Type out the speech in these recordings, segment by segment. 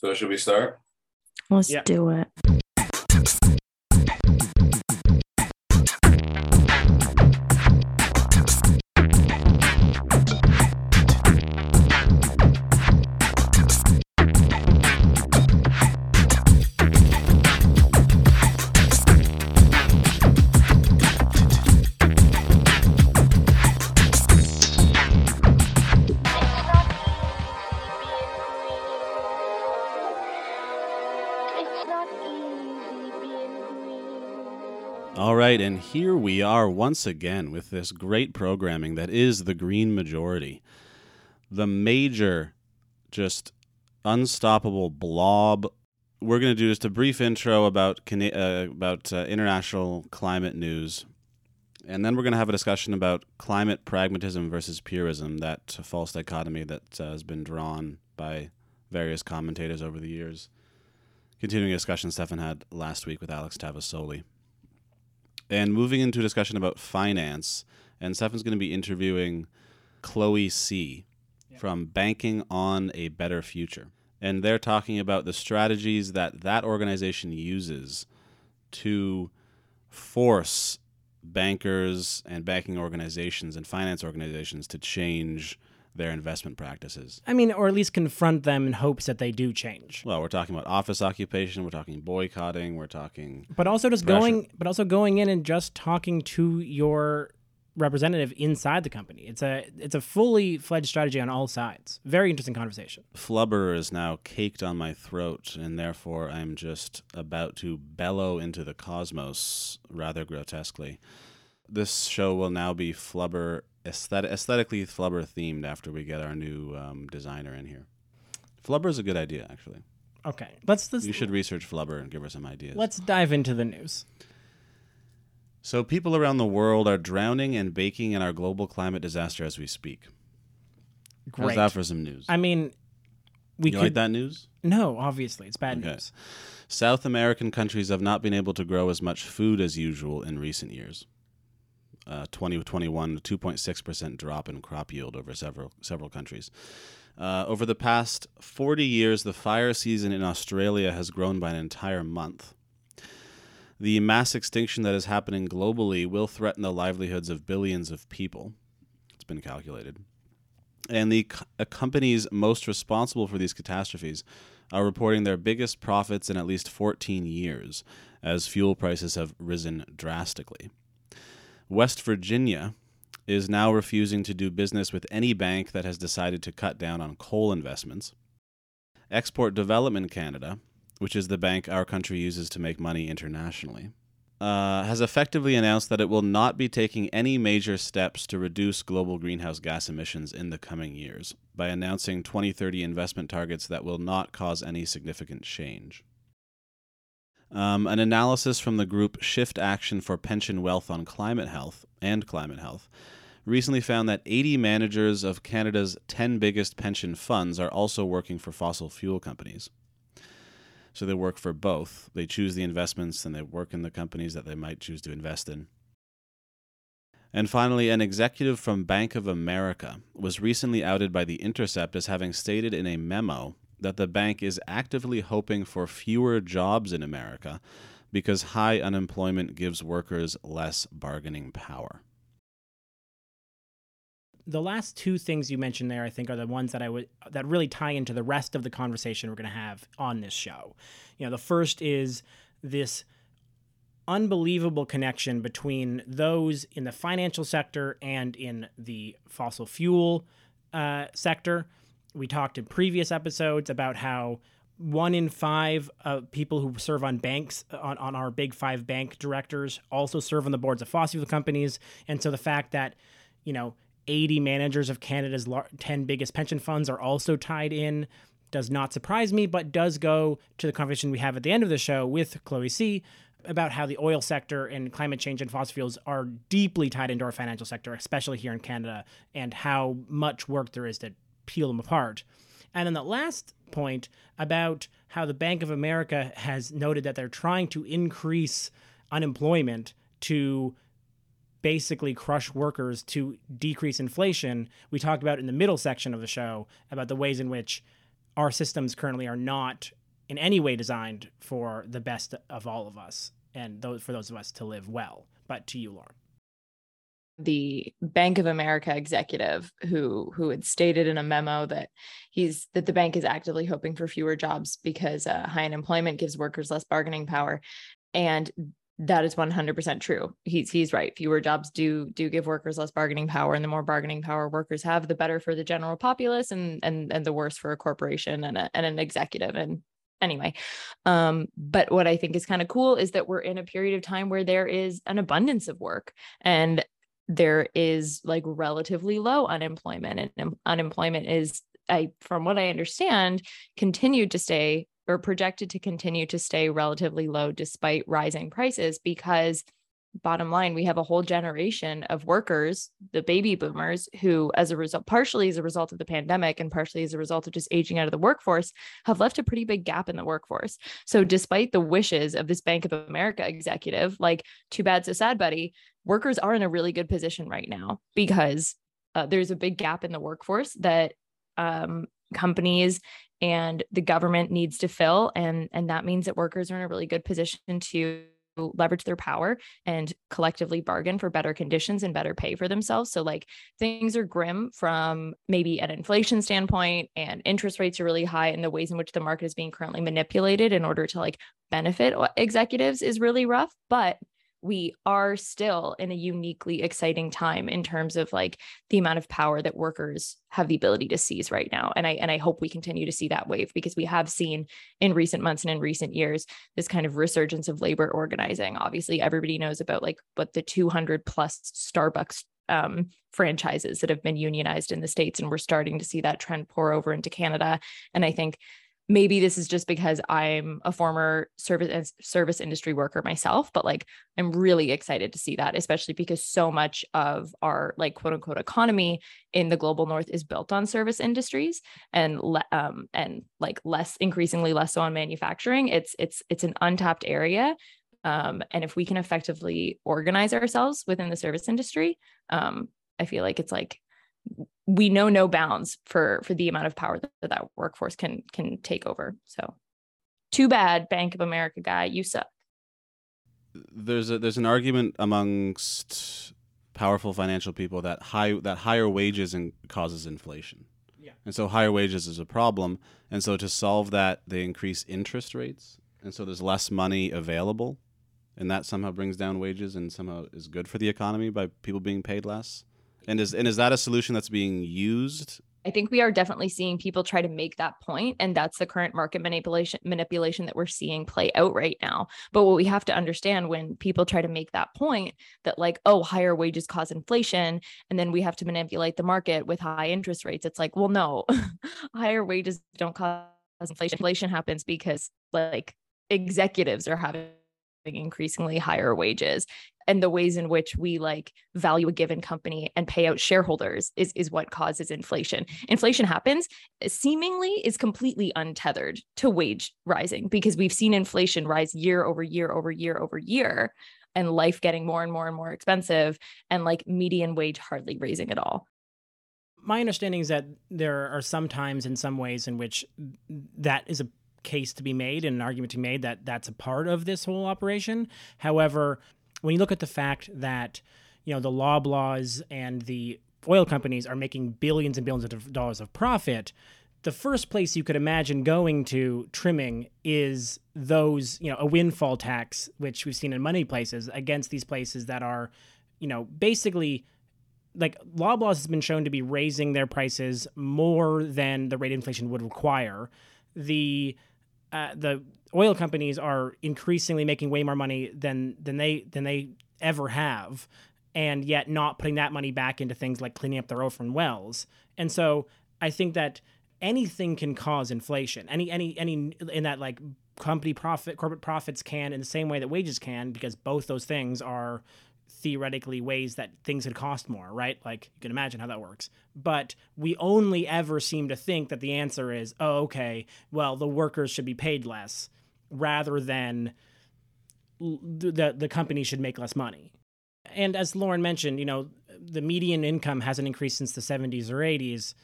So should we start? Let's Yeah. do it. Here we are once again with this great programming that is the Green Majority. The major, just unstoppable blob. We're going to do just a brief intro about uh, about uh, international climate news, and then we're going to have a discussion about climate pragmatism versus purism, that false dichotomy that uh, has been drawn by various commentators over the years. Continuing a discussion Stefan had last week with Alex Tavasoli and moving into a discussion about finance. And Stefan's going to be interviewing Chloe C. from Banking on a Better Future. And they're talking about the strategies that that organization uses to force bankers and banking organizations and finance organizations to change their investment practices. I mean, or at least confront them in hopes that they do change. Well, we're talking about office occupation, we're talking boycotting, we're talking But also just Pressure. going, but also going in and just talking to your representative inside the company. It's a it's a fully fledged strategy on all sides. Very interesting conversation. flubber is now caked on my throat, and therefore I'm just about to bellow into the cosmos rather grotesquely. This show will now be flubber aesthet- aesthetically flubber themed after we get our new um, designer in here. Flubber is a good idea, actually. Okay, let's let's You should research flubber and give her some ideas. let's dive into the news. So, people around the world are drowning and baking in our global climate disaster as we speak. How's Great. that for some news? I mean, we you could like that news? no, obviously it's bad Okay. news. South American countries have not been able to grow as much food as usual in recent years. Uh, 2021, 2.6% drop in crop yield over several several countries. Uh, over the past 40 years, the fire season in Australia has grown by an entire month. The mass extinction that is happening globally will threaten the livelihoods of billions of people. It's been calculated. And the uh, companies most responsible for these catastrophes are reporting their biggest profits in at least 14 years, as fuel prices have risen drastically. West Virginia is now refusing to do business with any bank that has decided to cut down on coal investments. Export Development Canada, which is the bank our country uses to make money internationally, uh, has effectively announced that it will not be taking any major steps to reduce global greenhouse gas emissions in the coming years by announcing 2030 investment targets that will not cause any significant change. Um, an analysis from the group Shift Action for Pension Wealth on Climate Health and Climate Health recently found that 80 managers of Canada's 10 biggest pension funds are also working for fossil fuel companies. So they work for both. They choose the investments and they work in the companies that they might choose to invest in. And finally, an executive from Bank of America was recently outed by The Intercept as having stated in a memo that the bank is actively hoping for fewer jobs in America because high unemployment gives workers less bargaining power. The last two things you mentioned there, I think, are the ones that I would that really tie into the rest of the conversation we're going to have on this show. You know, the first is this unbelievable connection between those in the financial sector and in the fossil fuel uh, sector. We talked in previous episodes about how one in five uh, people who serve on banks on, on our big five bank directors also serve on the boards of fossil fuel companies. And so the fact that you know 80 managers of canada's lar- 10 biggest pension funds are also tied in does not surprise me but does go to the conversation we have at the end of the show with chloe c about how the oil sector and climate change and fossil fuels are deeply tied into our financial sector especially here in canada and how much work there is to peel them apart and then the last point about how the Bank of America has noted that they're trying to increase unemployment to basically crush workers to decrease inflation. We talked about in the middle section of the show about the ways in which our systems currently are not in any way designed for the best of all of us and those for those of us to live well. But to you, Lauren. The Bank of America executive who who had stated in a memo that he's that the bank is actively hoping for fewer jobs because uh, high unemployment gives workers less bargaining power, and that is 100% true. He's he's right. Fewer jobs do do give workers less bargaining power, and the more bargaining power workers have, the better for the general populace, and and and the worse for a corporation and a, and an executive. And anyway um but what i think is kind of cool is that we're in a period of time where there is an abundance of work and there is like relatively low unemployment and um, unemployment is i from what i understand continued to stay or projected to continue to stay relatively low despite rising prices because bottom line we have a whole generation of workers the baby boomers who as a result partially as a result of the pandemic and partially as a result of just aging out of the workforce have left a pretty big gap in the workforce. So despite the wishes of this bank of america executive like too bad so sad buddy workers are in a really good position right now because uh, there's a big gap in the workforce that um, companies and the government needs to fill and and that means that workers are in a really good position to leverage their power and collectively bargain for better conditions and better pay for themselves. So like things are grim from maybe an inflation standpoint and interest rates are really high and the ways in which the market is being currently manipulated in order to like benefit executives is really rough. But we are still in a uniquely exciting time in terms of like the amount of power that workers have the ability to seize right now and i and i hope we continue to see that wave because we have seen in recent months and in recent years this kind of resurgence of labor organizing. Obviously everybody knows about like what the 200 plus starbucks um, franchises that have been unionized in the states and we're starting to see that trend pour over into canada and i think maybe this is just because I'm a former service service industry worker myself, but like I'm really excited to see that, especially because so much of our like quote unquote economy in the global north is built on service industries and le- um and like less increasingly less so on manufacturing. It's it's it's an untapped area. Um, and if we can effectively organize ourselves within the service industry, um, I feel like it's like we know no bounds for for the amount of power that that workforce can can take over so too bad bank of america guy you suck there's a there's an argument amongst powerful financial people that high that higher wages and causes inflation. Yeah. And so higher wages is a problem, and so to solve that, they increase interest rates, and so there's less money available, and that somehow brings down wages and somehow is good for the economy by people being paid less. And is and is that a solution that's being used? I think we are definitely seeing people try to make that point, and that's the current market manipulation manipulation that we're seeing play out right now. But what we have to understand when people try to make that point that like, oh, higher wages cause inflation, and then we have to manipulate the market with high interest rates. It's like, well, no, higher wages don't cause inflation. Inflation happens because like executives are having increasingly higher wages and the ways in which we like value a given company and pay out shareholders is is what causes inflation. Inflation happens uh, seemingly is completely untethered to wage rising because we've seen inflation rise year over year over year over year and life getting more and more and more expensive and like median wage hardly raising at all. My understanding is that there are some times in some ways in which that is a case to be made and an argument to be made that that's a part of this whole operation. However, when you look at the fact that you know the Loblaws and the oil companies are making billions and billions of dollars of profit, the first place you could imagine going to trimming is those you know a windfall tax, which we've seen in many places against these places that are you know basically like Loblaws has been shown to be raising their prices more than the rate inflation would require. The uh, the oil companies are increasingly making way more money than than they than they ever have, and yet not putting that money back into things like cleaning up their orphan wells. And so I think that anything can cause inflation. Any any any in that like company profit corporate profits can in the same way that wages can because both those things are theoretically ways that things could cost more, right? Like you can imagine how that works. But we only ever seem to think that the answer is, oh, okay, well, the workers should be paid less rather than the the company should make less money. And as Lauren mentioned, you know, the median income hasn't increased since the 70s or 80s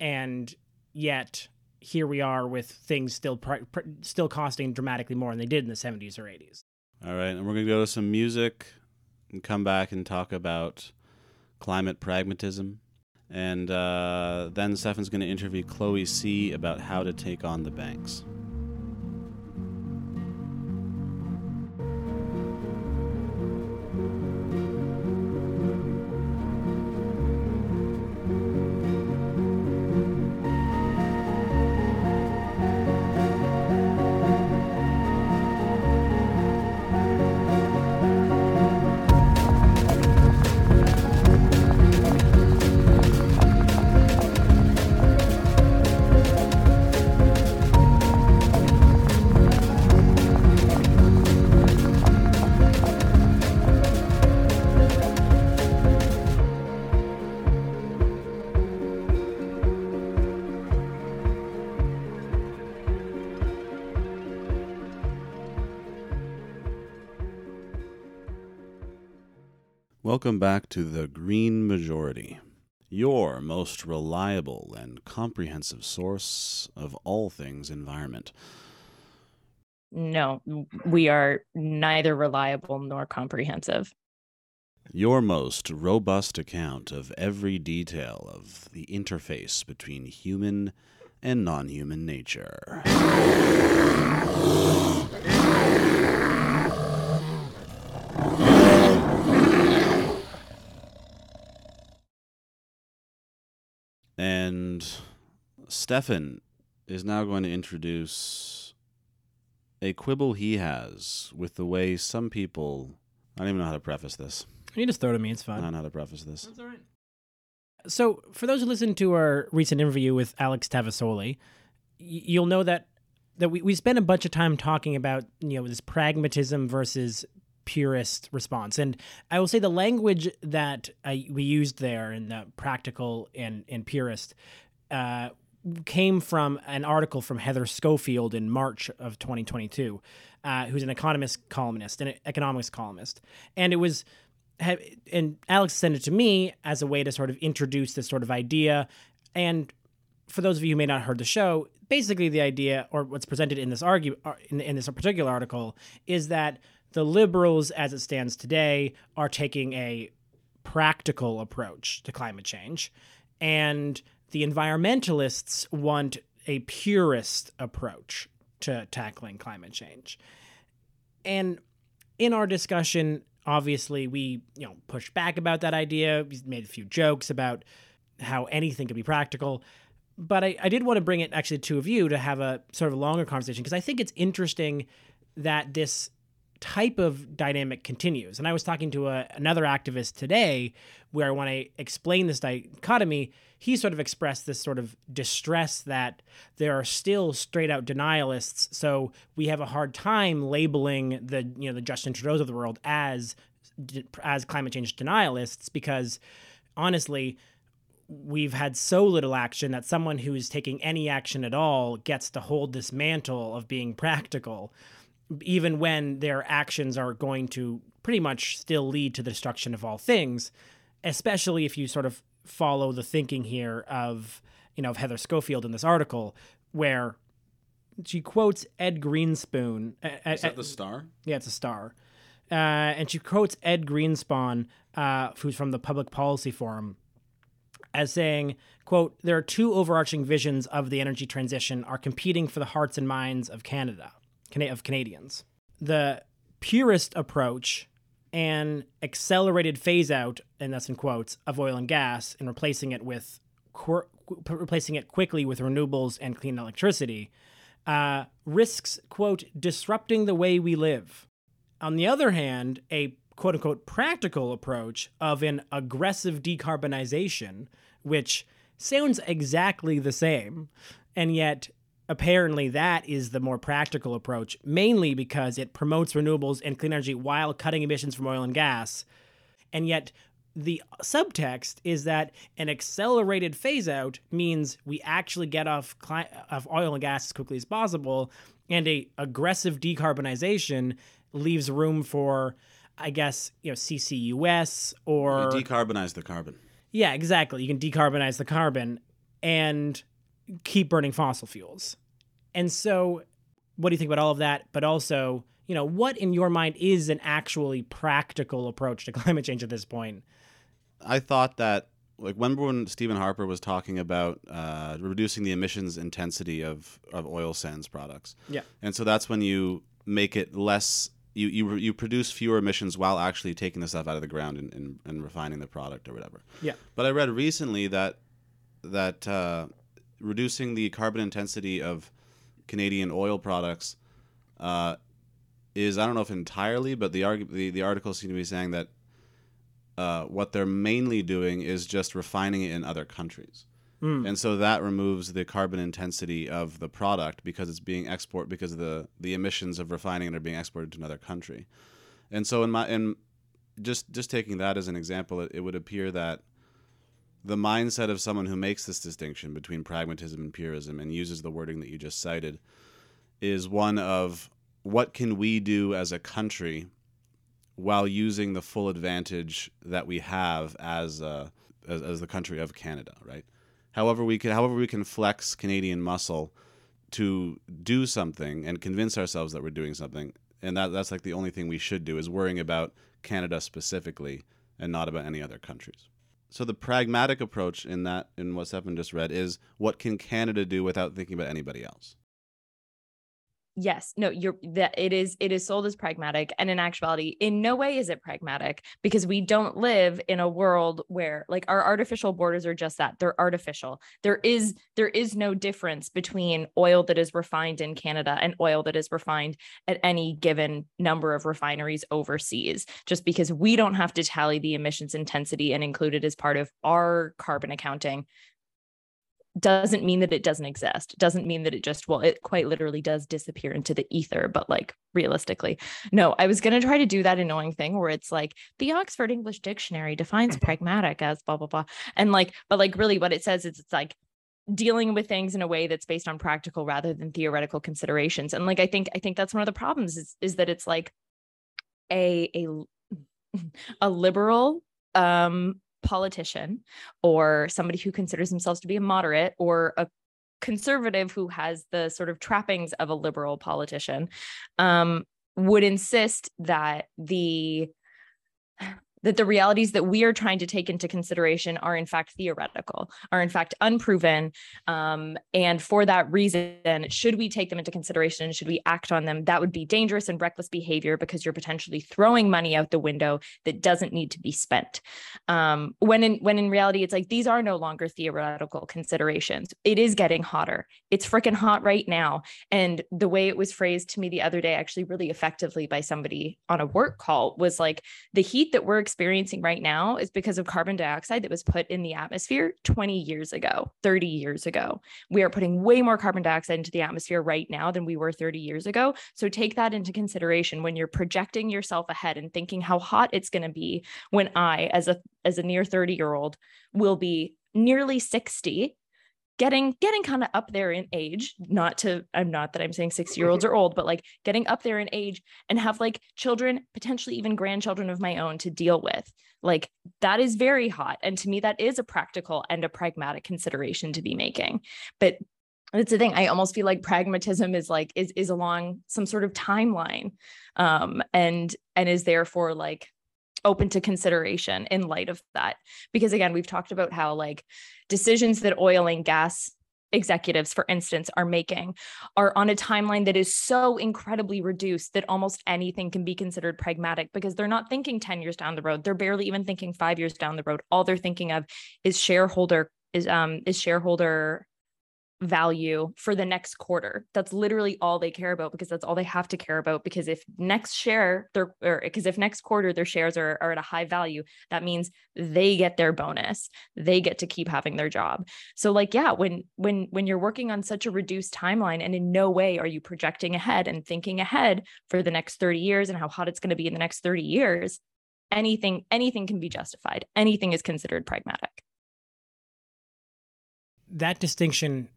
and yet here we are with things still pri- pr- still costing dramatically more than they did in the 70s or 80s. All right, and we're going to go to some music and come back and talk about climate pragmatism. And uh, then Stefan's going to interview Chloe C about how to take on the banks. Welcome back to the Green Majority, your most reliable and comprehensive source of all things environment. No, we are neither reliable nor comprehensive. Your most robust account of every detail of the interface between human and non human nature. And Stefan is now going to introduce a quibble he has with the way some people. I don't even know how to preface this. You just throw it at me, it's fine. I don't know how to preface this. That's all right. So, for those who listened to our recent interview with Alex Tavasoli, y- you'll know that that we, we spent a bunch of time talking about you know this pragmatism versus purist response, and I will say the language that I, we used there in the practical and and purist uh, came from an article from Heather Scoffield in March of 2022, uh, who's an economist columnist, an economics columnist, and it was and Alex sent it to me as a way to sort of introduce this sort of idea. And for those of you who may not have heard the show, basically the idea, or what's presented in this argument, in, in this particular article, is that the liberals, as it stands today, are taking a practical approach to climate change, and the environmentalists want a purist approach to tackling climate change. And in our discussion, obviously we you know pushed back about that idea. We made a few jokes about how anything could be practical. But I, I did want to bring it actually to of you to have a sort of a longer conversation because I think it's interesting that this type of dynamic continues. And I was talking to a, another activist today where when I explained this dichotomy, he sort of expressed this sort of distress that there are still straight out denialists. So we have a hard time labeling the you know the Justin Trudeau's of the world as as climate change denialists because honestly we've had so little action that someone who's taking any action at all gets to hold this mantle of being practical even when their actions are going to pretty much still lead to the destruction of all things, especially if you sort of follow the thinking here of, you know, of Heather Scoffield in this article, where she quotes Ed Greenspoon. Is that the star? Yeah, it's a star. Uh, and she quotes Ed Greenspon, uh, who's from the Public Policy Forum, as saying, quote, there are two overarching visions of the energy transition are competing for the hearts and minds of Canada, Cana- of Canadians. The purist approach and accelerated phase out, and that's in quotes, of oil and gas and replacing it with qu- replacing it quickly with renewables and clean electricity uh, risks, quote, disrupting the way we live. On the other hand, a quote unquote practical approach of an aggressive decarbonization, which sounds exactly the same, and yet apparently that is the more practical approach, mainly because it promotes renewables and clean energy while cutting emissions from oil and gas. And yet, the subtext is that an accelerated phase out means we actually get off cli- of oil and gas as quickly as possible, and a aggressive decarbonization leaves room for, I guess, you know, CCUS or You decarbonize the carbon. yeah, exactly. You can decarbonize the carbon, and keep burning fossil fuels. And so, what do you think about all of that? But also, you know, what in your mind is an actually practical approach to climate change at this point? I thought that like remember when Stephen Harper was talking about uh, reducing the emissions intensity of, of oil sands products. Yeah. And so that's when you make it less you, you you produce fewer emissions while actually taking the stuff out of the ground and, and, and refining the product or whatever. Yeah. But I read recently that that uh, reducing the carbon intensity of Canadian oil products uh, is I don't know if entirely, but the, argu- the the articles seem to be saying that uh, what they're mainly doing is just refining it in other countries. And so that removes the carbon intensity of the product because it's being export because of the the emissions of refining it are being exported to another country. And so in my in just just taking that as an example, it, it would appear that the mindset of someone who makes this distinction between pragmatism and purism and uses the wording that you just cited is one of what can we do as a country while using the full advantage that we have as uh, as, as the country of Canada, right? However, we can however we can flex Canadian muscle to do something and convince ourselves that we're doing something, and that that's like the only thing we should do is worrying about Canada specifically and not about any other countries. So the pragmatic approach in that in what Stefan just read is what can Canada do without thinking about anybody else? Yes no you're that it is it is sold as pragmatic and in actuality in no way is it pragmatic because we don't live in a world where like our artificial borders are just that they're artificial. There is there is no difference between oil that is refined in canada and oil that is refined at any given number of refineries overseas just because we don't have to tally the emissions intensity and include it as part of our carbon accounting doesn't mean that it doesn't exist. Doesn't mean that it just well it quite literally does disappear into the ether but like realistically. No i was going to try to do that annoying thing where it's like the oxford english dictionary defines pragmatic as blah blah blah. And like but like really what it says is it's like dealing with things in a way that's based on practical rather than theoretical considerations. And like i think i think that's one of the problems is is that it's like a a a liberal um politician or somebody who considers themselves to be a moderate or a conservative who has the sort of trappings of a liberal politician um, would insist that the that the realities that we are trying to take into consideration are in fact theoretical, are in fact unproven. Um, and for that reason, should we take them into consideration and should we act on them, that would be dangerous and reckless behavior because you're potentially throwing money out the window that doesn't need to be spent. Um, when in when in reality, it's like these are no longer theoretical considerations. It is getting hotter. It's freaking hot right now. And the way it was phrased to me the other day, actually really effectively by somebody on a work call, was like the heat that we're experiencing right now is because of carbon dioxide that was put in the atmosphere 20 years ago, 30 years ago. We are putting way more carbon dioxide into the atmosphere right now than we were 30 years ago. So take that into consideration when you're projecting yourself ahead and thinking how hot it's going to be when I as a as a near 30 year old will be nearly 60 getting getting kind of up there in age not to i'm not that i'm saying 60 year olds are old but like getting up there in age and have like children potentially even grandchildren of my own to deal with like that is very hot and to me that is a practical and a pragmatic consideration to be making. But that's the thing i almost feel like pragmatism is like is is along some sort of timeline um and and is therefore like open to consideration in light of that. Because again we've talked about how like decisions that oil and gas executives for instance are making are on a timeline that is so incredibly reduced that almost anything can be considered pragmatic because they're not thinking 10 years down the road. They're barely even thinking 5 years down the road. All they're thinking of is shareholder is um is shareholder value for the next quarter. That's literally all they care about because that's all they have to care about. Because if next share their or because if next quarter their shares are, are at a high value, that means they get their bonus. They get to keep having their job. So like yeah, when when when you're working on such a reduced timeline and in no way are you projecting ahead and thinking ahead for the next 30 years and how hot it's going to be in the next 30 years, anything anything can be justified. Anything is considered pragmatic. That distinction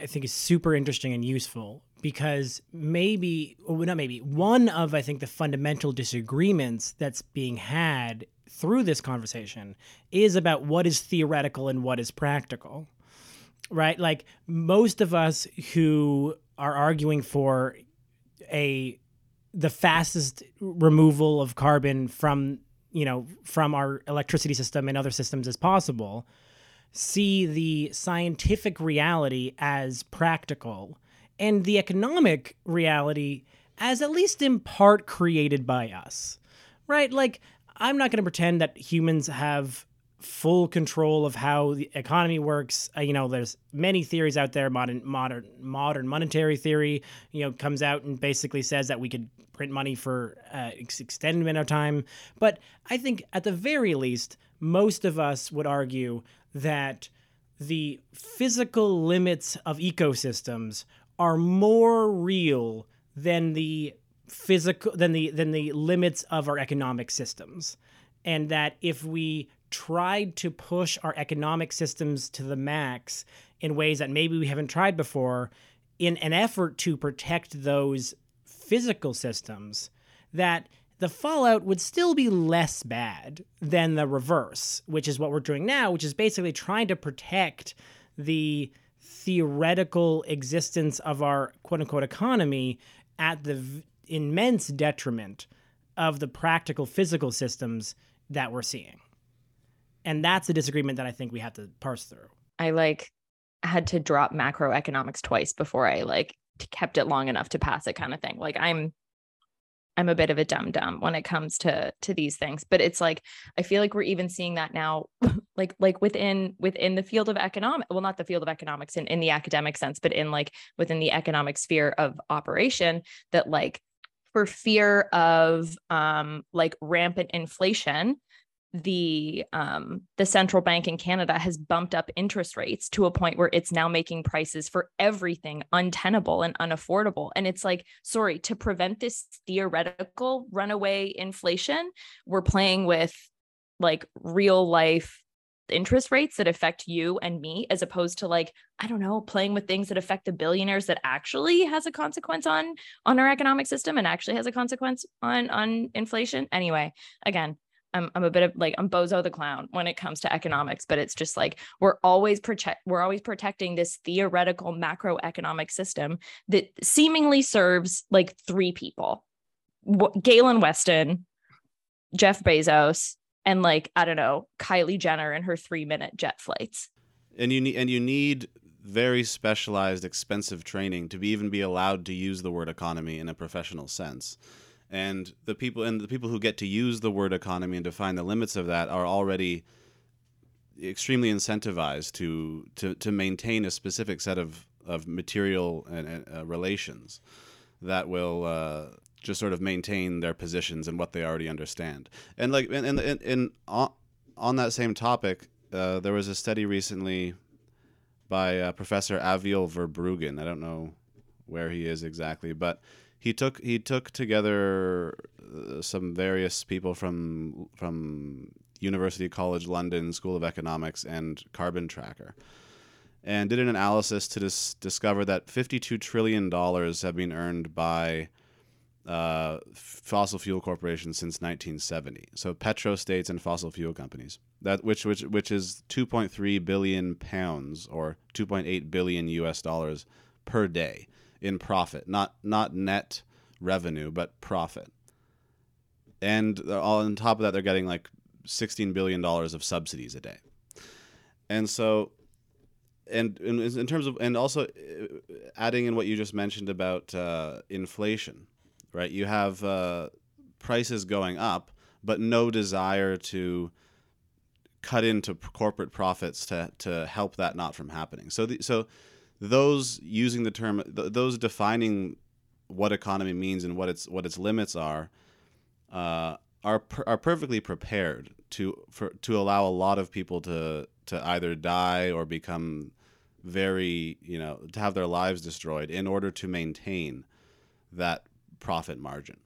I think is super interesting and useful because maybe, not maybe, one of I think the fundamental disagreements that's being had through this conversation is about what is theoretical and what is practical. right? Like most of us who are arguing for a the fastest removal of carbon from you know from our electricity system and other systems as possible see the scientific reality as practical and the economic reality as at least in part created by us right like i'm not going to pretend that humans have full control of how the economy works. Uh, you know, there's many theories out there. Modern modern modern monetary theory, you know, comes out and basically says that we could print money for uh, ex- extended amount of time. But I think at the very least, most of us would argue that the physical limits of ecosystems are more real than the physical than the than the limits of our economic systems. And that if we tried to push our economic systems to the max in ways that maybe we haven't tried before in an effort to protect those physical systems that the fallout would still be less bad than the reverse, which is what we're doing now, which is basically trying to protect the theoretical existence of our quote unquote economy at the v- immense detriment of the practical physical systems that we're seeing. And that's a disagreement that I think we have to parse through. I like had to drop macroeconomics twice before I like kept it long enough to pass it kind of thing. Like I'm I'm a bit of a dumb dumb when it comes to to these things, but it's like I feel like we're even seeing that now like like within within the field of economic well not the field of economics in in the academic sense, but in like within the economic sphere of operation that like for fear of um like rampant inflation the um the central bank in Canada has bumped up interest rates to a point where it's now making prices for everything untenable and unaffordable. And it's like sorry to prevent this theoretical runaway inflation we're playing with like real life interest rates that affect you and me as opposed to like i don't know playing with things that affect the billionaires that actually has a consequence on on our economic system and actually has a consequence on on inflation. Anyway again I'm, I'm a bit of like I'm Bozo the clown when it comes to economics, but it's just like we're always protect we're always protecting this theoretical macroeconomic system that seemingly serves like three people: w- Galen Weston, Jeff Bezos, and like I don't know Kylie Jenner and her three minute jet flights. And you need and you need very specialized, expensive training to be even be allowed to use the word economy in a professional sense and the people and the people who get to use the word economy and define the limits of that are already extremely incentivized to to, to maintain a specific set of of material and uh, relations that will uh, just sort of maintain their positions and what they already understand. And like and and, and, and on, on that same topic, uh, there was a study recently by uh, Professor Aviel Verbruggen. I don't know where he is exactly, but he took he took together uh, some various people from from University College London School of Economics and Carbon Tracker, and did an analysis to dis- discover that 52 trillion dollars have been earned by uh, fossil fuel corporations since 1970. So petrostates and fossil fuel companies. That which which which is 2.3 billion pounds or 2.8 billion U.S. dollars per day in profit, not not net revenue, but profit. And on top of that, they're getting like sixteen billion dollars of subsidies a day. And so, and in, in terms of, and also uh, adding in what you just mentioned about uh, inflation, right? You have uh, prices going up, but no desire to cut into corporate profits to to help that not from happening. So the, so those using the term th- those defining what economy means and what its what its limits are uh, are per- are perfectly prepared to for to allow a lot of people to to either die or become very you know to have their lives destroyed in order to maintain that profit margin.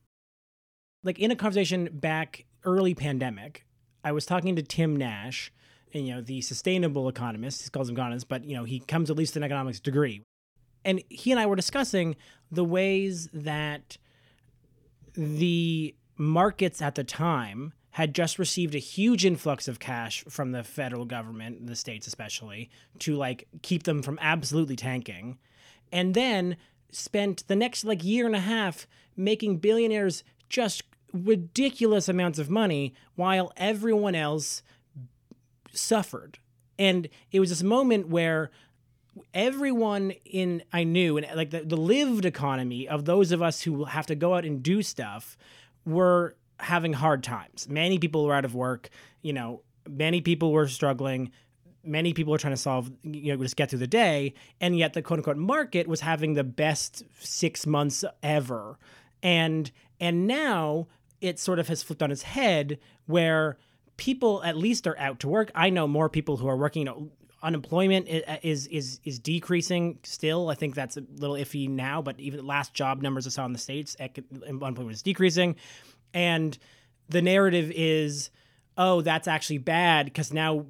Like in a conversation back early pandemic i was talking to tim nash you know, the sustainable economist, he calls him economist, but, you know, he comes at least an economics degree. And he and I were discussing the ways that the markets at the time had just received a huge influx of cash from the federal government, the states especially, to like keep them from absolutely tanking. And then spent the next like year and a half making billionaires just ridiculous amounts of money while everyone else suffered. And it was this moment where everyone in I knew and like the, the lived economy of those of us who have to go out and do stuff were having hard times. Many people were out of work, you know, many people were struggling. Many people were trying to solve, you know, just get through the day. And yet the quote unquote market was having the best six months ever. And and now it sort of has flipped on its head where people at least are out to work. I know more people who are working, you know, unemployment uh, is is is decreasing still. I think that's a little iffy now, but even the last job numbers I saw in the states, unemployment is decreasing, and the narrative is, oh, that's actually bad because now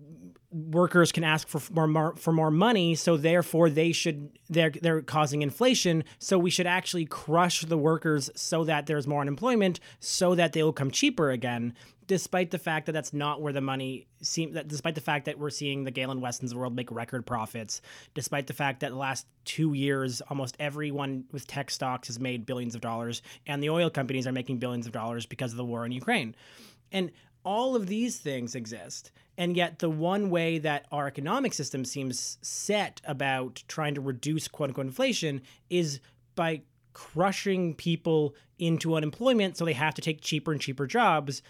workers can ask for more for more money, so therefore they should they're they're causing inflation. So we should actually crush the workers so that there's more unemployment, so that they will come cheaper again. Despite the fact that that's not where the money seem that despite the fact that we're seeing the Galen Westons world make record profits, despite the fact that the last two years almost everyone with tech stocks has made billions of dollars, and the oil companies are making billions of dollars because of the war in Ukraine, and all of these things exist and yet, the one way that our economic system seems set about trying to reduce quote unquote inflation is by crushing people into unemployment so they have to take cheaper and cheaper jobs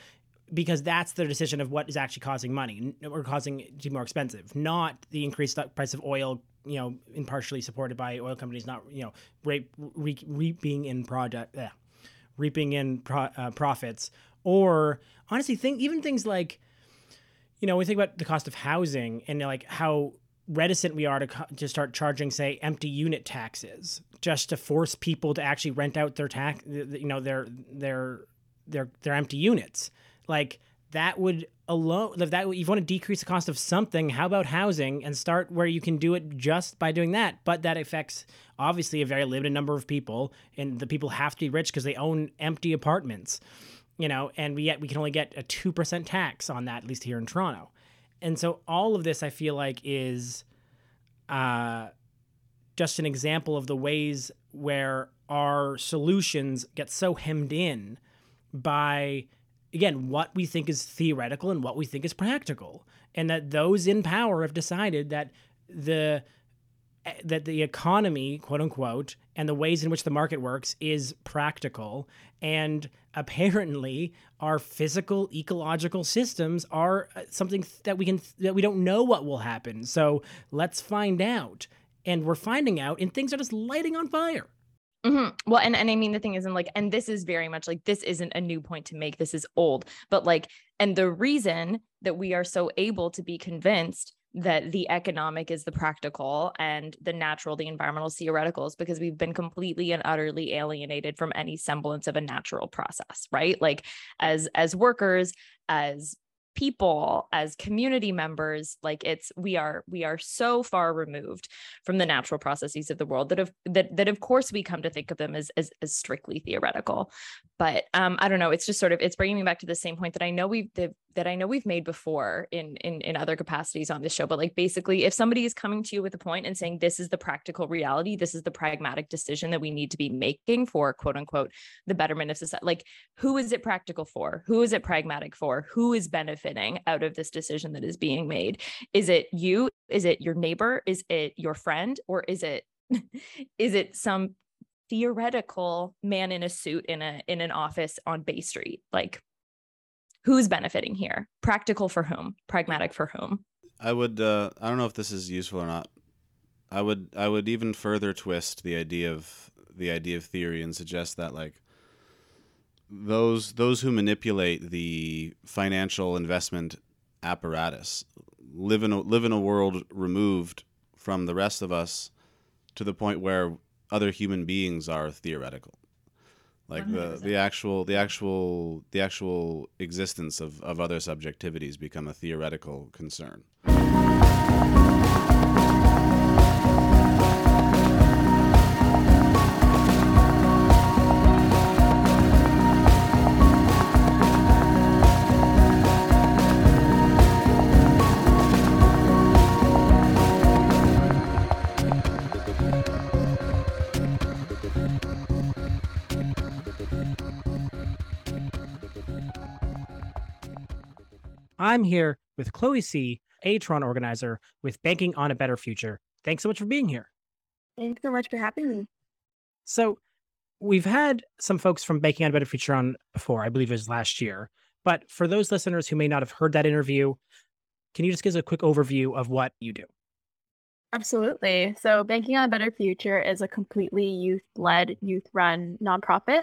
because that's the decision of what is actually causing money or causing it to be more expensive, not the increased price of oil, you know, in partially supported by oil companies not, you know, re- re- reaping in project, reaping in pro- uh, profits, or honestly, think even things like you know, we think about the cost of housing and like how reticent we are to to start charging, say, empty unit taxes, just to force people to actually rent out their tax, you know, their their their their empty units, like that would alone that if you want to decrease the cost of something how about housing and start where you can do it just by doing that? But that affects obviously a very limited number of people and the people have to be rich because they own empty apartments you know, and we yet we can only get a two percent tax on that, at least here in Toronto. And so all of this, I feel like, is uh, just an example of the ways where our solutions get so hemmed in by again what we think is theoretical and what we think is practical and that those in power have decided that the that the economy, quote unquote, and the ways in which the market works is practical. And apparently, our physical ecological systems are uh, something that we can that we don't know what will happen. So let's find out. And we're finding out, and things are just lighting on fire. Mm-hmm. Well, and and I mean the thing isn't like, and this is very much like this isn't a new point to make. This is old, but like, and the reason that we are so able to be convinced that the economic is the practical and the natural, the environmental theoreticals, because we've been completely and utterly alienated from any semblance of a natural process, right? Like as as workers, as people as community members like it's we are we are so far removed from the natural processes of the world that of that that of course we come to think of them as as, as strictly theoretical. But um i don't know it's just sort of it's bringing me back to the same point that i know we've that, that i know we've made before in in in other capacities on this show but like basically if somebody is coming to you with a point and saying this is the practical reality. This is the pragmatic decision that we need to be making for quote unquote the betterment of society like who is it practical for? Who is it pragmatic for? Who is benefiting out of this decision that is being made? Is it you? Is it your neighbor? Is it your friend? Or is it is it some theoretical man in a suit in a in an office on Bay Street? Like who's benefiting here? Practical for whom? Pragmatic for whom? I would uh, i don't know if this is useful or not. I would i would even further twist the idea of the idea of theory and suggest that like those those who manipulate the financial investment apparatus live in a, live in a world removed from the rest of us to the point where other human beings are theoretical like 100%. the the actual the actual the actual existence of, of other subjectivities become a theoretical concern I'm here with Chloe C., a Toronto organizer with Banking on a Better Future. Thanks so much for being here. Thanks so much for having me. So, we've had some folks from Banking on a Better Future on before, I believe it was last year. But for those listeners who may not have heard that interview, can you just give us a quick overview of what you do? Absolutely. So, Banking on a Better Future is a completely youth led, youth run nonprofit.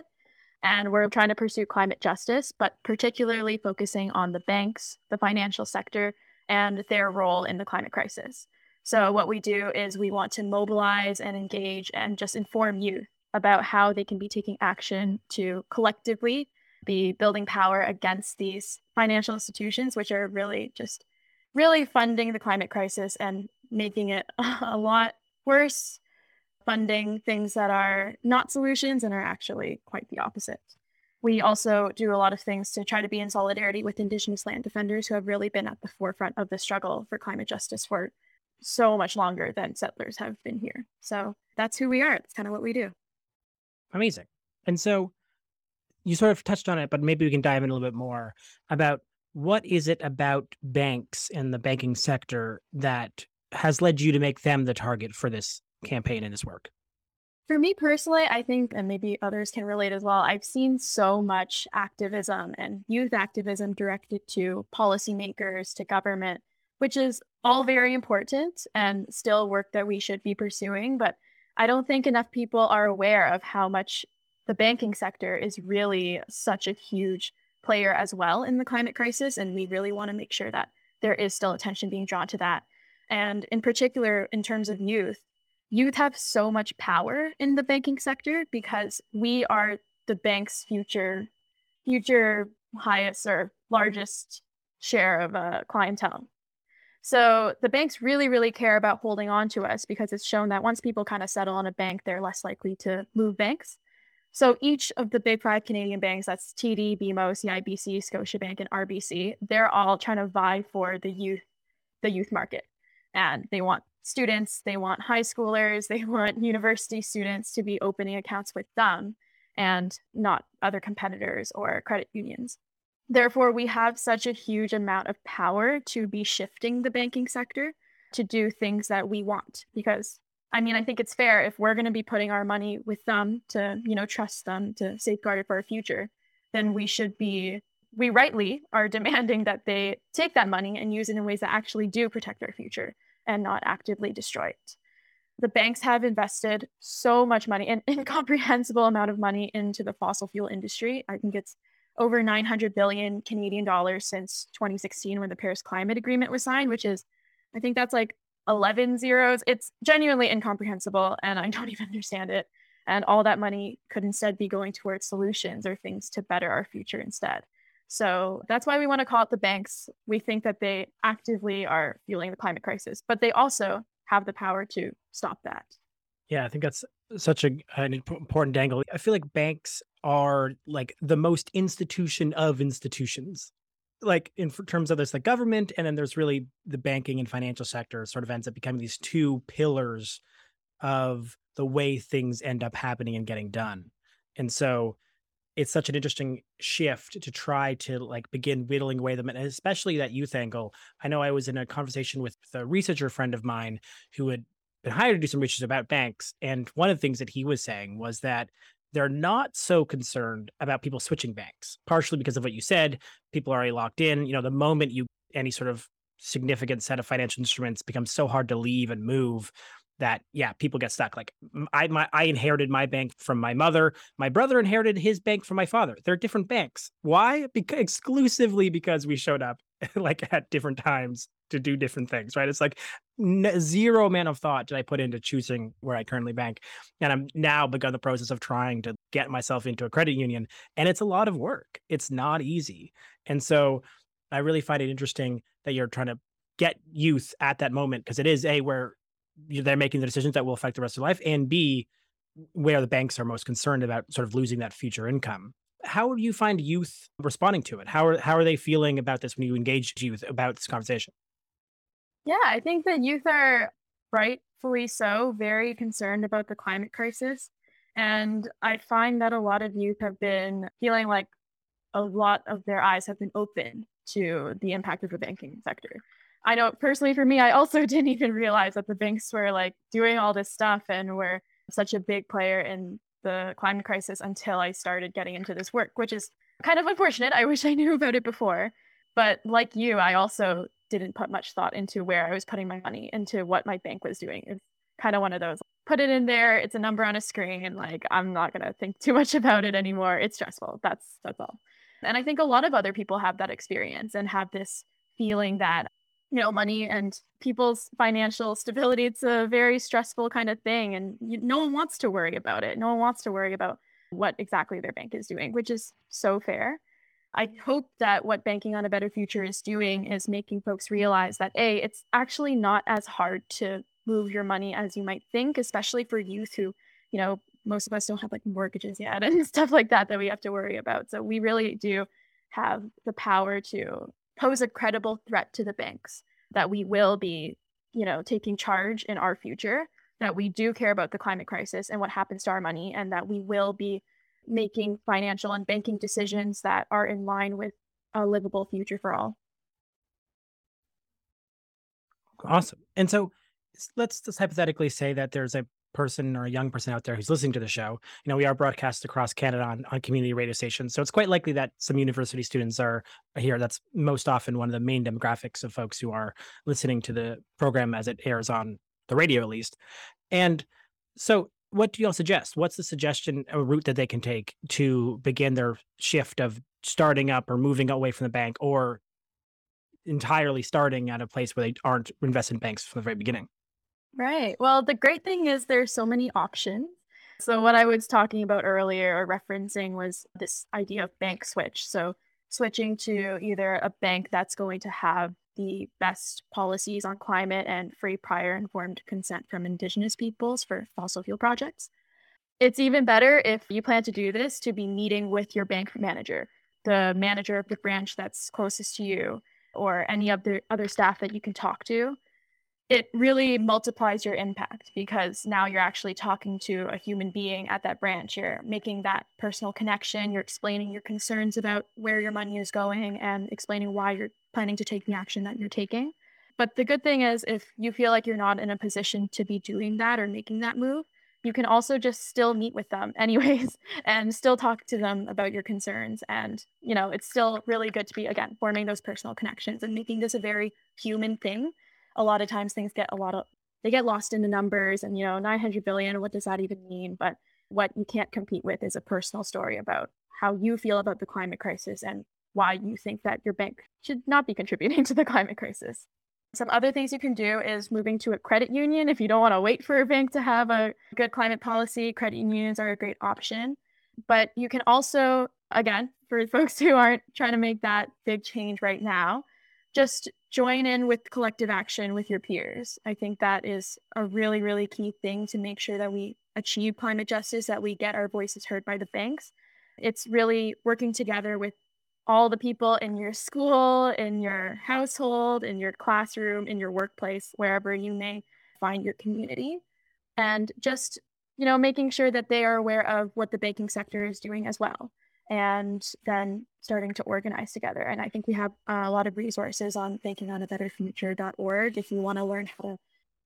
And we're trying to pursue climate justice, but particularly focusing on the banks, the financial sector, and their role in the climate crisis. So, what we do is we want to mobilize and engage and just inform youth about how they can be taking action to collectively be building power against these financial institutions, which are really just really funding the climate crisis and making it a lot worse, funding things that are not solutions and are actually quite the opposite. We also do a lot of things to try to be in solidarity with Indigenous land defenders who have really been at the forefront of the struggle for climate justice for so much longer than settlers have been here. So that's who we are. That's kind of what we do. Amazing. And so you sort of touched on it, but maybe we can dive in a little bit more about what is it about banks and the banking sector that has led you to make them the target for this campaign and this work? For me personally, I think, and maybe others can relate as well, I've seen so much activism and youth activism directed to policymakers, to government, which is all very important and still work that we should be pursuing. But I don't think enough people are aware of how much the banking sector is really such a huge player as well in the climate crisis. And we really want to make sure that there is still attention being drawn to that. And in particular, in terms of youth, youth have so much power in the banking sector because we are the bank's future, future highest or largest share of uh, clientele. So the banks really, really care about holding on to us because it's shown that once people kind of settle on a bank, they're less likely to move banks. So each of the big five Canadian banks, that's TD, BMO, CIBC, Scotiabank, and RBC, they're all trying to vie for the youth, the youth market. And they want students, they want high schoolers, they want university students to be opening accounts with them and not other competitors or credit unions. Therefore, we have such a huge amount of power to be shifting the banking sector to do things that we want because I mean, I think it's fair if we're going to be putting our money with them to, you know, trust them to safeguard it for our future, then we should be, we rightly are demanding that they take that money and use it in ways that actually do protect our future and not actively destroy it. The banks have invested so much money, an incomprehensible amount of money into the fossil fuel industry. I think it's over 900 billion Canadian dollars since 2016 when the Paris Climate Agreement was signed, which is, I think that's like 11 zeros. It's genuinely incomprehensible and I don't even understand it. And all that money could instead be going towards solutions or things to better our future instead. So that's why we want to call it the banks. We think that they actively are fueling the climate crisis, but they also have the power to stop that. Yeah, I think that's such a, an important angle. I feel like banks are like the most institution of institutions like in terms of this the government and then there's really the banking and financial sector sort of ends up becoming these two pillars of the way things end up happening and getting done and so it's such an interesting shift to try to like begin whittling away them and especially that youth angle i know i was in a conversation with a researcher friend of mine who had been hired to do some research about banks and one of the things that he was saying was that they're not so concerned about people switching banks, partially because of what you said. People are already locked in. You know, the moment you any sort of significant set of financial instruments becomes so hard to leave and move that yeah people get stuck like i my i inherited my bank from my mother my brother inherited his bank from my father. They're different banks. Why? Because exclusively because we showed up like at different times to do different things right? It's like n- zero amount of thought did i put into choosing where i currently bank and i'm now begun the process of trying to get myself into a credit union and it's a lot of work. It's not easy. And so i really find it interesting that you're trying to get youth at that moment because it is a where they're making the decisions that will affect the rest of life, and B, where the banks are most concerned about sort of losing that future income. How do you find youth responding to it? How are how are they feeling about this when you engage youth about this conversation? Yeah, I think that youth are rightfully so very concerned about the climate crisis. And I find that a lot of youth have been feeling like a lot of their eyes have been open to the impact of the banking sector. I know personally for me, I also didn't even realize that the banks were like doing all this stuff and were such a big player in the climate crisis until I started getting into this work, which is kind of unfortunate. I wish I knew about it before. But like you, I also didn't put much thought into where I was putting my money, into what my bank was doing. It's kind of one of those put it in there, it's a number on a screen, and like I'm not gonna think too much about it anymore. It's stressful. That's that's all. And I think a lot of other people have that experience and have this feeling that you know money and people's financial stability it's a very stressful kind of thing and you, no one wants to worry about it. No one wants to worry about what exactly their bank is doing which is so fair. I hope that what banking on a better future is doing is making folks realize that a it's actually not as hard to move your money as you might think especially for youth who you know most of us don't have like mortgages yet and stuff like that that we have to worry about. So we really do have the power to pose a credible threat to the banks that we will be, you know, taking charge in our future, that we do care about the climate crisis and what happens to our money, and that we will be making financial and banking decisions that are in line with a livable future for all. Awesome. And so let's just hypothetically say that there's a person or a young person out there who's listening to the show, you know, we are broadcast across Canada on, on community radio stations. So it's quite likely that some university students are here. That's most often one of the main demographics of folks who are listening to the program as it airs on the radio, at least. And so, what do you all suggest? What's the suggestion, a route that they can take to begin their shift of starting up or moving away from the bank or entirely starting at a place where they aren't invested in banks from the very beginning? Right. Well, the great thing is there's so many options. So what I was talking about earlier or referencing was this idea of bank switch. So switching to either a bank that's going to have the best policies on climate and free prior informed consent from indigenous peoples for fossil fuel projects. It's even better if you plan to do this to be meeting with your bank manager, the manager of the branch that's closest to you, or any of the other staff that you can talk to it really multiplies your impact because now you're actually talking to a human being at that branch. You're making that personal connection. You're explaining your concerns about where your money is going and explaining why you're planning to take the action that you're taking. But the good thing is, if you feel like you're not in a position to be doing that or making that move, you can also just still meet with them anyways and still talk to them about your concerns and you know it's still really good to be again forming those personal connections and making this a very human thing a lot of times things get a lot of they get lost in the numbers and you know 900 billion what does that even mean? But what you can't compete with is a personal story about how you feel about the climate crisis and why you think that your bank should not be contributing to the climate crisis. Some other things you can do is moving to a credit union if you don't want to wait for a bank to have a good climate policy. Credit unions are a great option. But you can also again for folks who aren't trying to make that big change right now just join in with collective action with your peers. I think that is a really, really key thing to make sure that we achieve climate justice, that we get our voices heard by the banks. It's really working together with all the people in your school, in your household, in your classroom, in your workplace, wherever you may find your community. And just, you know, making sure that they are aware of what the banking sector is doing as well and then starting to organize together. And I think we have uh, a lot of resources on bankingonabetterfuture.org if you want to learn how to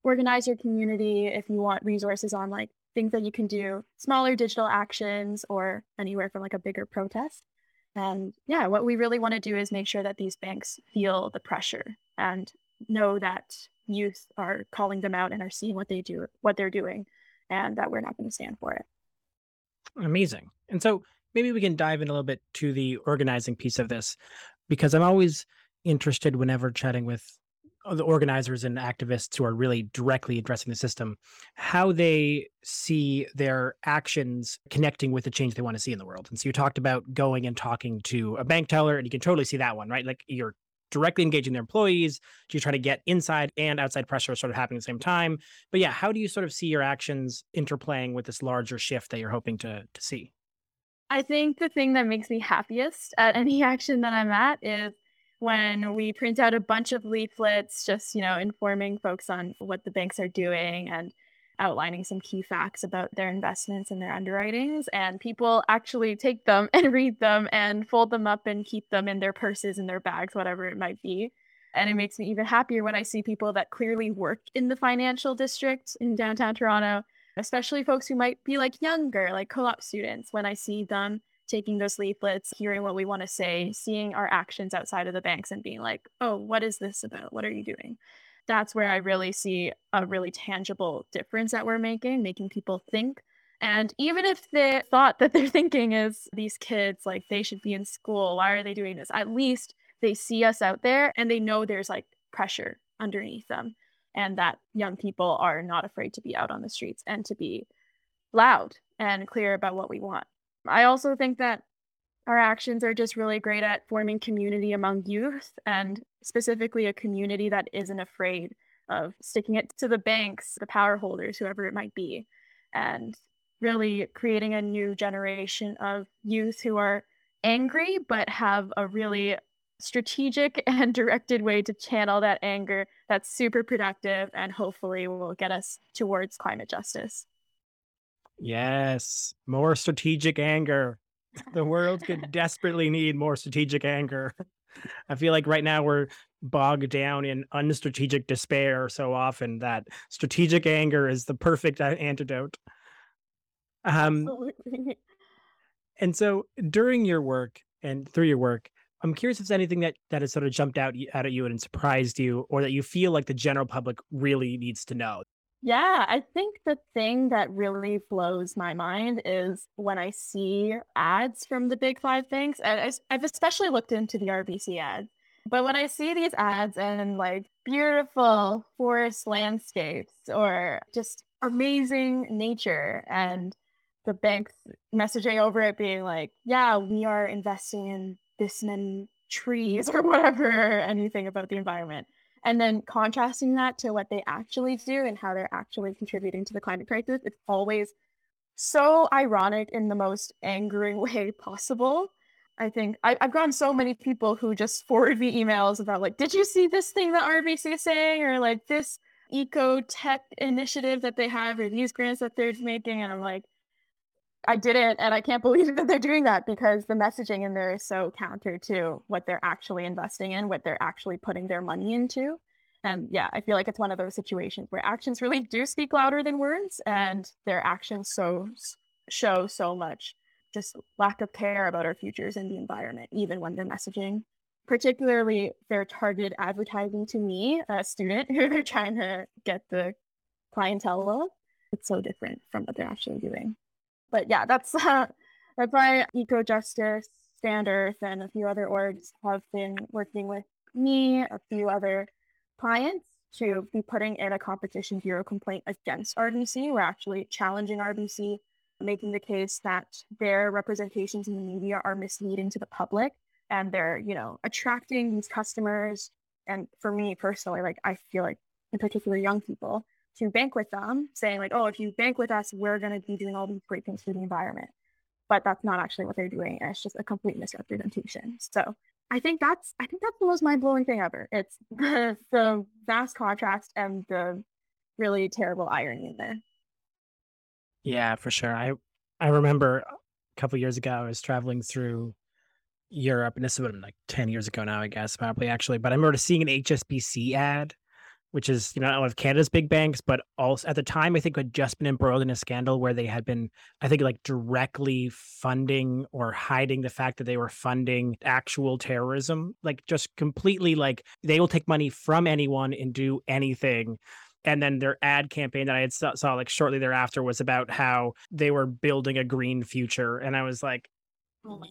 organize your community, if you want resources on like things that you can do, smaller digital actions or anywhere from like a bigger protest. And yeah, what we really want to do is make sure that these banks feel the pressure and know that youth are calling them out and are seeing what they do, what they're doing, and that we're not going to stand for it. Amazing. And so maybe we can dive in a little bit to the organizing piece of this because I'm always interested whenever chatting with the organizers and activists who are really directly addressing the system, how they see their actions connecting with the change they want to see in the world. And so you talked about going and talking to a bank teller, and you can totally see that one, right? Like you're directly engaging their employees. Do you try to get inside and outside pressure sort of happening at the same time? But yeah, how do you sort of see your actions interplaying with this larger shift that you're hoping to to see? I think the thing that makes me happiest at any action that I'm at is when we print out a bunch of leaflets, just, you know, informing folks on what the banks are doing and outlining some key facts about their investments and their underwritings. And people actually take them and read them and fold them up and keep them in their purses, in their bags, whatever it might be. And it makes me even happier when I see people that clearly work in the financial district in downtown Toronto, especially folks who might be like younger, like co op students, when I see them taking those leaflets, hearing what we want to say, seeing our actions outside of the banks and being like, oh, what is this about? What are you doing? That's where I really see a really tangible difference that we're making, making people think. And even if the thought that they're thinking is these kids, like they should be in school, why are they doing this? At least they see us out there and they know there's like pressure underneath them and that young people are not afraid to be out on the streets and to be loud and clear about what we want. I also think that our actions are just really great at forming community among youth and specifically a community that isn't afraid of sticking it to the banks, the power holders, whoever it might be, and really creating a new generation of youth who are angry but have a really strategic and directed way to channel that anger that's super productive and hopefully will get us towards climate justice. Yes, more strategic anger. The world could desperately need more strategic anger. I feel like right now we're bogged down in unstrategic despair so often that strategic anger is the perfect antidote. Um, Absolutely. and so during your work and through your work, I'm curious if there's anything that that has sort of jumped out out at you and surprised you, or that you feel like the general public really needs to know. Yeah, I think the thing that really blows my mind is when I see ads from the big five banks. And I've especially looked into the RBC ads, but when I see these ads and like beautiful forest landscapes or just amazing nature and the banks messaging over it being like, yeah, we are investing in this many trees or whatever, anything about the environment. And then contrasting that to what they actually do and how they're actually contributing to the climate crisis it's always so ironic in the most angering way possible. I think I, i've gotten so many people who just forward me emails about like did you see this thing that rbc is saying? or like this eco tech initiative that they have or these grants that they're making and i'm like I didn't, and I can't believe that they're doing that because the messaging in there is so counter to what they're actually investing in, what they're actually putting their money into. And yeah, I feel like it's one of those situations where actions really do speak louder than words, and their actions so show so much just lack of care about our futures and the environment, even when they're messaging. Particularly their targeted advertising to me, a student who they're trying to get the clientele of. It's so different from what they're actually doing but yeah, that's uh, that's why Eco Justice, Stand Earth, and a few other orgs have been working with me, a few other clients to be putting in a competition bureau complaint against RBC. We're actually challenging RBC, making the case that their representations in the media are misleading to the public and they're, you know, attracting these customers. And for me personally, like I feel like in particular young people to bank with them, saying like, oh, if you bank with us, we're going to be doing all these great things for the environment. But that's not actually what they're doing. It's just a complete misrepresentation. So I think that's I think that's the most mind blowing thing ever. It's the, the vast contrast and the really terrible irony in there. Yeah, for sure. I I remember a couple years ago I was traveling through Europe, and this would have been like ten years ago now, I guess, probably actually. But I remember seeing an HSBC ad which is you know one of Canada's big banks, but also at the time I think had just been embroiled in a scandal where they had been I think like directly funding or hiding the fact that they were funding actual terrorism, like just completely like they will take money from anyone and do anything. And then their ad campaign that I had saw, saw like shortly thereafter was about how they were building a green future, and I was like, Oh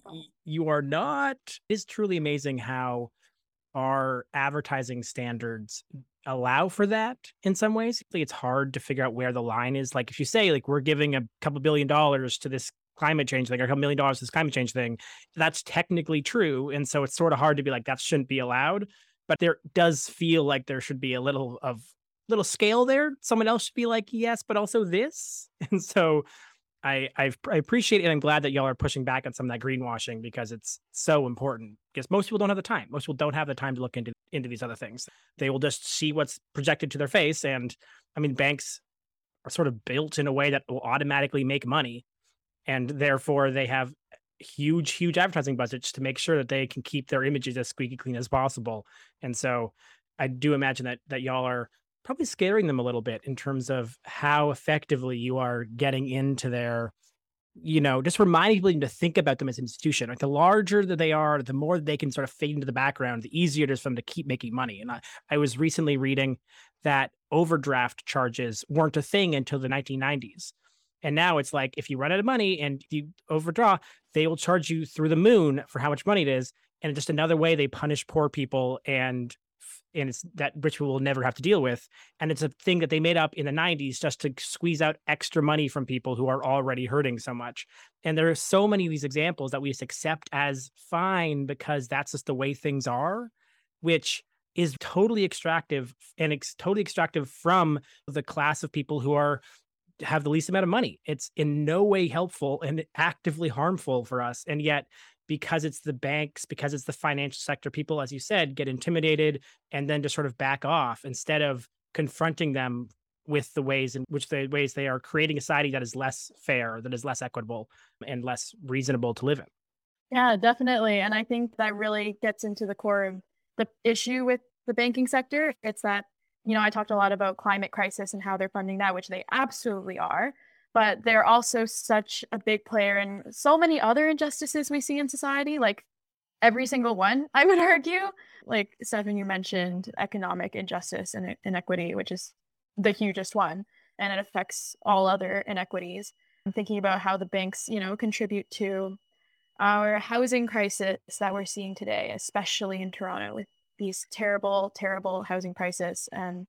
you are not. It's truly amazing how our advertising standards allow for that in some ways. It's hard to figure out where the line is. Like if you say like we're giving a couple billion dollars to this climate change thing or a couple million dollars to this climate change thing, that's technically true. And so it's sort of hard to be like that shouldn't be allowed. But there does feel like there should be a little of little scale there. Someone else should be like, yes, but also this. And so I I've, I appreciate it. I'm glad that y'all are pushing back on some of that greenwashing because it's so important. Because most people don't have the time. Most people don't have the time to look into into these other things. They will just see what's projected to their face. And I mean, banks are sort of built in a way that will automatically make money. And therefore, they have huge, huge advertising budgets to make sure that they can keep their images as squeaky clean as possible. And so I do imagine that that y'all are probably scaring them a little bit in terms of how effectively you are getting into their you know, just reminding people to think about them as an institution. Like the larger that they are, the more they can sort of fade into the background, the easier it is for them to keep making money. And I, I was recently reading that overdraft charges weren't a thing until the 1990s. And now it's like if you run out of money and you overdraw, they will charge you through the moon for how much money it is. And just another way they punish poor people and and it's that rich people will never have to deal with. And it's a thing that they made up in the 90s just to squeeze out extra money from people who are already hurting so much. And there are so many of these examples that we just accept as fine because that's just the way things are, which is totally extractive and it's totally extractive from the class of people who are have the least amount of money. It's in no way helpful and actively harmful for us. And yet because it's the banks, because it's the financial sector, people, as you said, get intimidated and then just sort of back off instead of confronting them with the ways in which the ways they are creating a society that is less fair, that is less equitable, and less reasonable to live in. Yeah, definitely. And I think that really gets into the core of the issue with the banking sector. It's that, you know, I talked a lot about climate crisis and how they're funding that, which they absolutely are but they're also such a big player in so many other injustices we see in society, like every single one, I would argue. Like, Stefan, you mentioned economic injustice and inequity, which is the hugest one, and it affects all other inequities. I'm thinking about how the banks, you know, contribute to our housing crisis that we're seeing today, especially in Toronto with these terrible, terrible housing prices and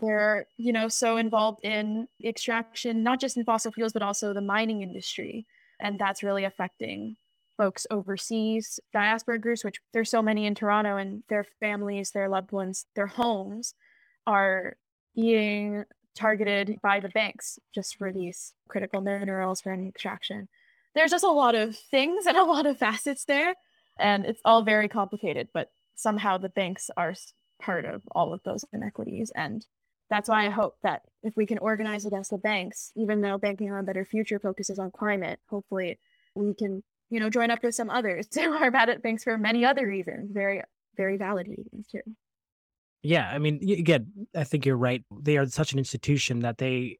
they're you know so involved in extraction not just in fossil fuels but also the mining industry. And that's really affecting folks overseas diaspora groups which there's so many in toronto and their families their loved ones their homes are being targeted by the banks just for these critical minerals for any extraction. There's just a lot of things and a lot of facets there and it's all very complicated but somehow the banks are part of all of those inequities and that's why I hope that if we can organize against the banks, even though Banking on a Better Future focuses on climate, hopefully we can, you know, join up with some others who are bad at banks for many other reasons, very, very valid reasons too. Yeah, I mean, again, I think you're right. They are such an institution that they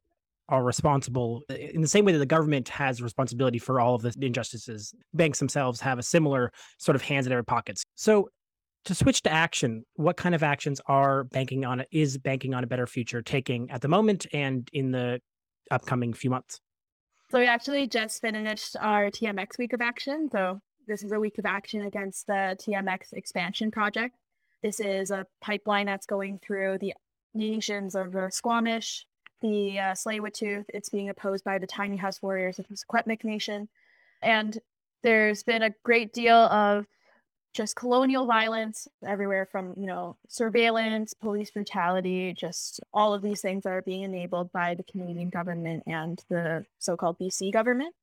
are responsible in the same way that the government has responsibility for all of the injustices. Banks themselves have a similar sort of hands in their pockets. So to switch to action, what kind of actions are banking on is banking on a better future taking at the moment and in the upcoming few months? So we actually just finished our TMX week of action. So this is a week of action against the TMX expansion project. This is a pipeline that's going through the nations of the Squamish, the uh, Tsleil-Waututh. It's being opposed by the Tiny House Warriors of the Secwepemc Nation. And there's been a great deal of just colonial violence everywhere from you know surveillance police brutality just all of these things are being enabled by the canadian government and the so-called bc government.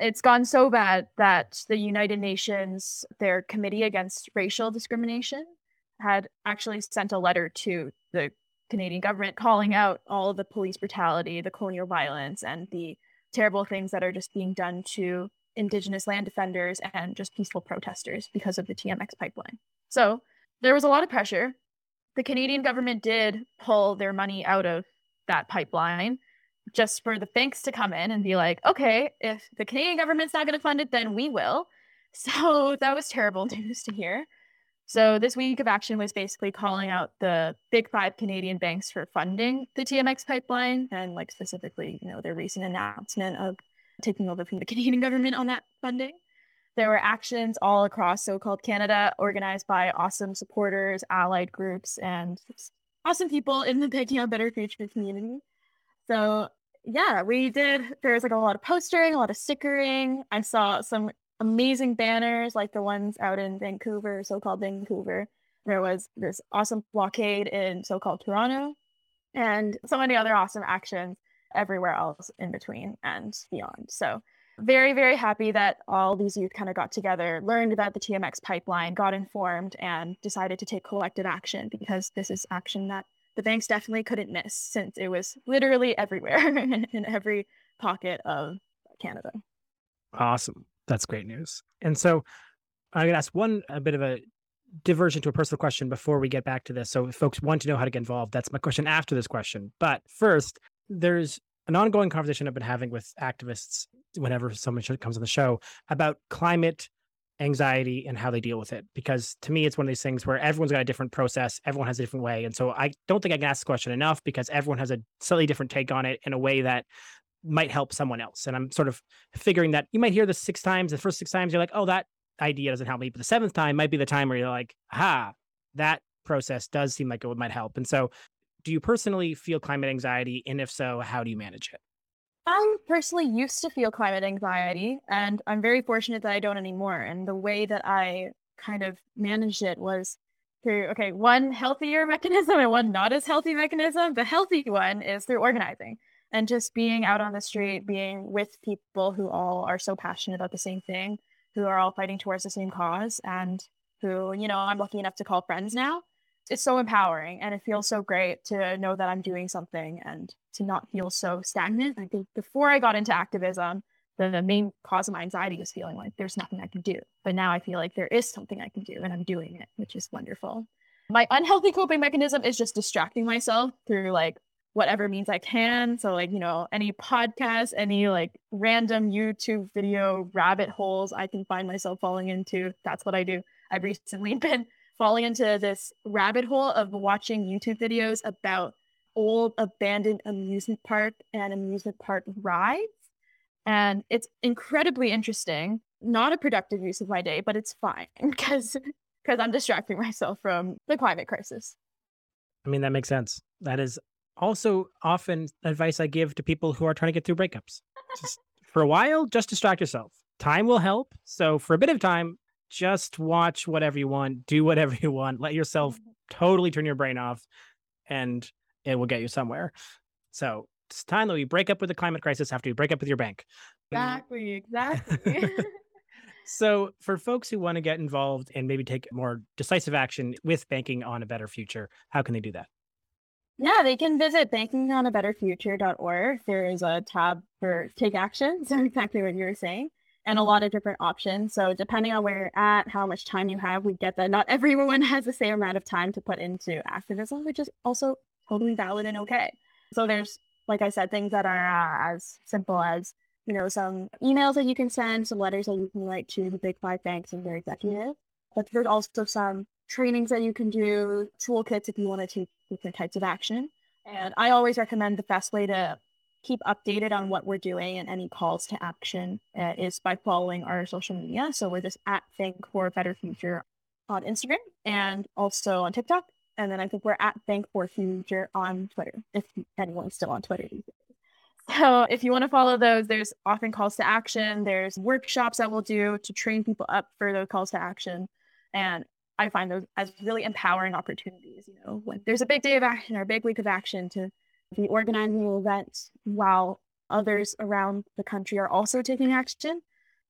It's gone so bad that the united nations their committee against racial discrimination had actually sent a letter to the canadian government calling out all of the police brutality the colonial violence and the terrible things that are just being done to indigenous land defenders and just peaceful protesters because of the TMX pipeline. So there was a lot of pressure. The Canadian government did pull their money out of that pipeline just for the banks to come in and be like, okay, if the Canadian government's not going to fund it, then we will. So that was terrible news to hear. So this week of action was basically calling out the big five Canadian banks for funding the TMX pipeline and like specifically, you know, their recent announcement of taking over from the Canadian government on that funding. There were actions all across so called Canada organized by awesome supporters, allied groups, and awesome people in the Banking on Better Future community. So, yeah, we did. There was like a lot of postering, a lot of stickering. I saw some amazing banners like the ones out in Vancouver, so called Vancouver. There was this awesome blockade in so called Toronto, and so many other awesome actions everywhere else in between and beyond. So very, very happy that all these youth kind of got together, learned about the TMX pipeline, got informed, and decided to take collective action because this is action that the banks definitely couldn't miss since it was literally everywhere in every pocket of Canada. Awesome. That's great news. And so I'm going to ask one a bit of a diversion to a personal question before we get back to this. So if folks want to know how to get involved, that's my question after this question. But first, there's an ongoing conversation I've been having with activists whenever someone comes on the show about climate anxiety and how they deal with it. Because to me, it's one of these things where everyone's got a different process, everyone has a different way. And so I don't think I can ask the question enough because everyone has a slightly different take on it in a way that might help someone else. And I'm sort of figuring that you might hear this six times. The first six times, you're like, oh, that idea doesn't help me. But the seventh time might be the time where you're like, aha, that process does seem like it might help. And so, do you personally feel climate anxiety? And if so, how do you manage it? I personally used to feel climate anxiety, and I'm very fortunate that I don't anymore. And the way that I kind of managed it was through, okay, one healthier mechanism and one not as healthy mechanism. The healthy one is through organizing and just being out on the street, being with people who all are so passionate about the same thing, who are all fighting towards the same cause, and who, you know, I'm lucky enough to call friends now. It's so empowering and it feels so great to know that I'm doing something and to not feel so stagnant. I think before I got into activism, the, the main cause of my anxiety was feeling like there's nothing I can do. But now I feel like there is something I can do and I'm doing it, which is wonderful. My unhealthy coping mechanism is just distracting myself through like whatever means I can. So, like, you know, any podcast, any like random YouTube video rabbit holes I can find myself falling into. That's what I do. I've recently been falling into this rabbit hole of watching YouTube videos about old abandoned amusement park and amusement park rides. And it's incredibly interesting. Not a productive use of my day, but it's fine because because I'm distracting myself from the climate crisis. I mean, that makes sense. That is also often advice I give to people who are trying to get through breakups. Just for a while, just distract yourself. Time will help. So for a bit of time, just watch whatever you want, do whatever you want, let yourself Mm-hmm. totally turn your brain off, and it will get you somewhere. So it's time that we break up with the climate crisis after you break up with your bank. Exactly, exactly. So, for folks who want to get involved and maybe take more decisive action with banking on a better future, how can they do that? Yeah, they can visit bankingonabetterfuture.org. There is a tab for take action. So exactly what you were saying. And a lot of different options. So depending on where you're at, how much time you have, we get that not everyone has the same amount of time to put into activism, which is also totally valid and okay. So there's, like I said, things that are uh, as simple as, you know, some emails that you can send, some letters that you can write to the big five banks and their executives. But there's also some trainings that you can do, toolkits if you want to take different types of action. And I always recommend the best way to keep updated on what we're doing and any calls to action uh, is by following our social media. So we're just at Think for a Better Future on Instagram and also on TikTok. And then I think we're at Think for Future on Twitter, if anyone's still on Twitter. So if you want to follow those, there's often calls to action. There's workshops that we'll do to train people up for those calls to action. And I find those as really empowering opportunities. You know, when there's a big day of action or a big week of action to be organizing events while others around the country are also taking action.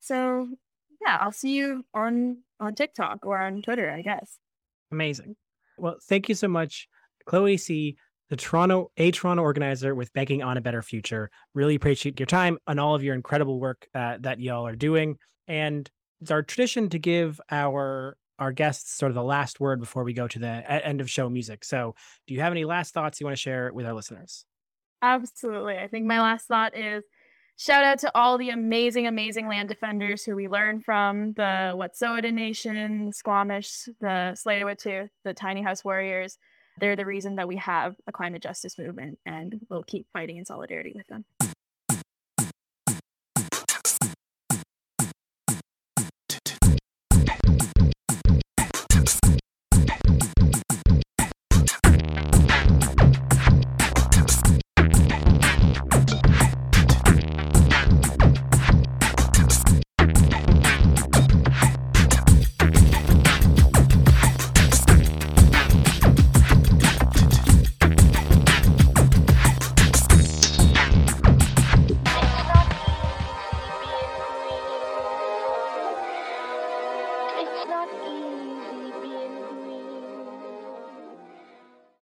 So yeah, I'll see you on on TikTok or on Twitter, I guess. Amazing. Well, thank you so much, Chloe C., the Toronto, a Toronto organizer with Banking on a Better Future. Really appreciate your time and all of your incredible work uh, that y'all are doing. And it's our tradition to give our our guests sort of the last word before we go to the end of show music. So, do you have any last thoughts you want to share with our listeners? Absolutely. I think my last thought is shout out to all the amazing, amazing land defenders who we learn from the Wet'suwet'en Nation, Squamish, the Tsleil-Waututh, the Tiny House Warriors. They're the reason that we have a climate justice movement, and we'll keep fighting in solidarity with them.